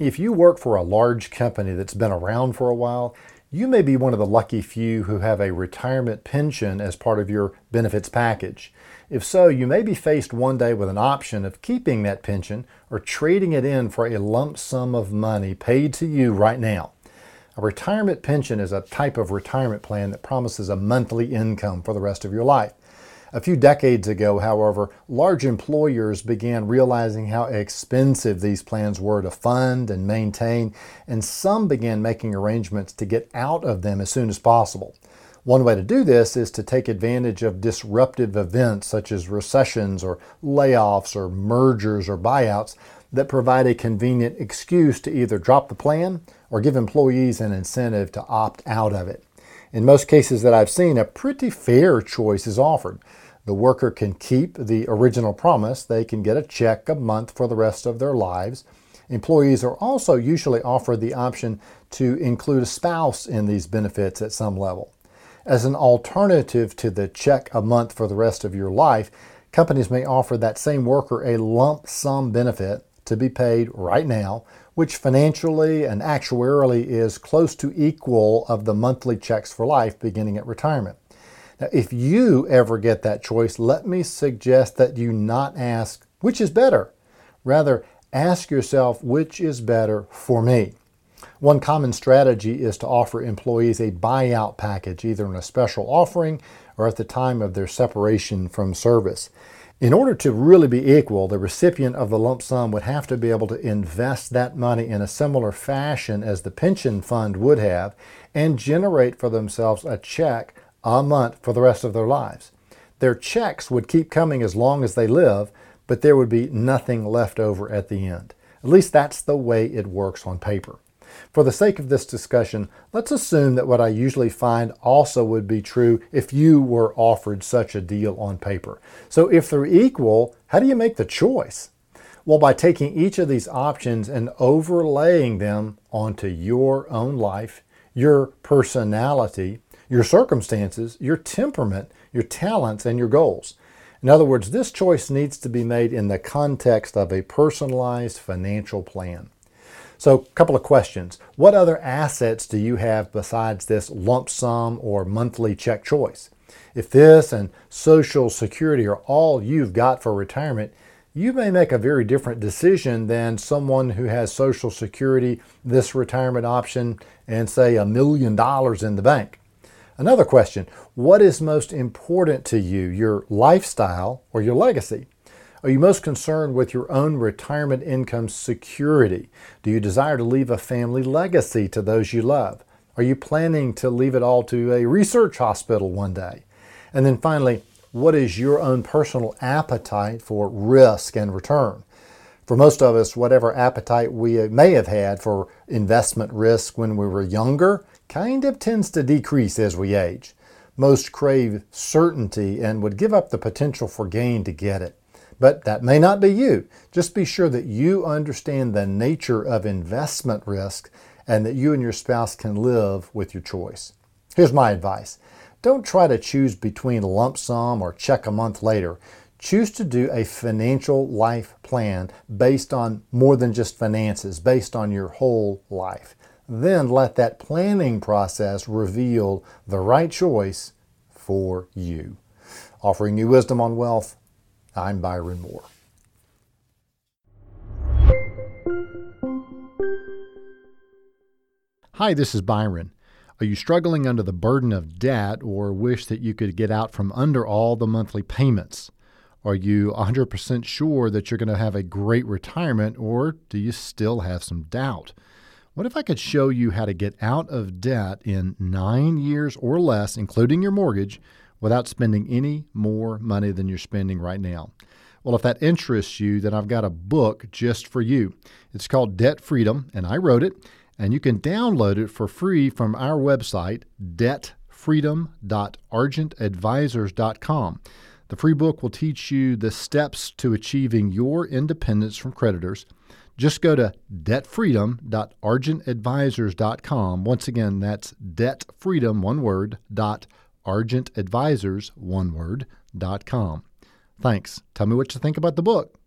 If you work for a large company that's been around for a while, you may be one of the lucky few who have a retirement pension as part of your benefits package. If so, you may be faced one day with an option of keeping that pension or trading it in for a lump sum of money paid to you right now. A retirement pension is a type of retirement plan that promises a monthly income for the rest of your life. A few decades ago, however, large employers began realizing how expensive these plans were to fund and maintain, and some began making arrangements to get out of them as soon as possible. One way to do this is to take advantage of disruptive events such as recessions or layoffs or mergers or buyouts that provide a convenient excuse to either drop the plan or give employees an incentive to opt out of it. In most cases that I've seen, a pretty fair choice is offered. The worker can keep the original promise. They can get a check a month for the rest of their lives. Employees are also usually offered the option to include a spouse in these benefits at some level. As an alternative to the check a month for the rest of your life, companies may offer that same worker a lump sum benefit to be paid right now, which financially and actuarially is close to equal of the monthly checks for life beginning at retirement. Now, if you ever get that choice, let me suggest that you not ask, which is better? Rather, ask yourself, which is better for me? One common strategy is to offer employees a buyout package, either in a special offering or at the time of their separation from service. In order to really be equal, the recipient of the lump sum would have to be able to invest that money in a similar fashion as the pension fund would have and generate for themselves a check a month for the rest of their lives. Their checks would keep coming as long as they live, but there would be nothing left over at the end. At least that's the way it works on paper. For the sake of this discussion, let's assume that what I usually find also would be true if you were offered such a deal on paper. So if they're equal, how do you make the choice? Well, by taking each of these options and overlaying them onto your own life, your personality, your circumstances, your temperament, your talents, and your goals. In other words, this choice needs to be made in the context of a personalized financial plan. So, a couple of questions. What other assets do you have besides this lump sum or monthly check choice? If this and Social Security are all you've got for retirement, you may make a very different decision than someone who has Social Security, this retirement option, and say a million dollars in the bank. Another question What is most important to you, your lifestyle or your legacy? Are you most concerned with your own retirement income security? Do you desire to leave a family legacy to those you love? Are you planning to leave it all to a research hospital one day? And then finally, what is your own personal appetite for risk and return? For most of us, whatever appetite we may have had for investment risk when we were younger kind of tends to decrease as we age. Most crave certainty and would give up the potential for gain to get it. But that may not be you. Just be sure that you understand the nature of investment risk and that you and your spouse can live with your choice. Here's my advice don't try to choose between lump sum or check a month later. Choose to do a financial life plan based on more than just finances, based on your whole life. Then let that planning process reveal the right choice for you. Offering you wisdom on wealth, I'm Byron Moore. Hi, this is Byron. Are you struggling under the burden of debt or wish that you could get out from under all the monthly payments? Are you 100% sure that you're going to have a great retirement or do you still have some doubt? What if I could show you how to get out of debt in nine years or less, including your mortgage, without spending any more money than you're spending right now? Well, if that interests you, then I've got a book just for you. It's called Debt Freedom, and I wrote it, and you can download it for free from our website, debtfreedom.argentadvisors.com. The free book will teach you the steps to achieving your independence from creditors just go to debtfreedom.argentadvisors.com. Once again, that's debtfreedom, one word, dot argentadvisors, one word, dot com. Thanks. Tell me what you think about the book.